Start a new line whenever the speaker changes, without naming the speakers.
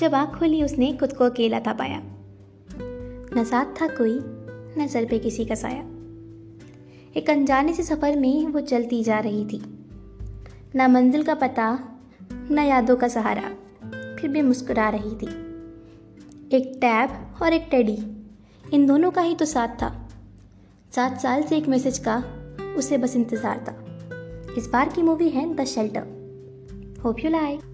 जब आँख खोली उसने खुद को अकेला था पाया न साथ था कोई, न सर पे किसी का साया। एक अनजाने से सफ़र में वो चलती जा रही थी। न मंजिल का पता, न यादों का सहारा, फिर भी मुस्कुरा रही थी। एक टैब और एक टेडी, इन दोनों का ही तो साथ था। सात साल से एक मैसेज का, उसे बस इंतज़ार था। इस बार की मूवी है the shelter. Hope you like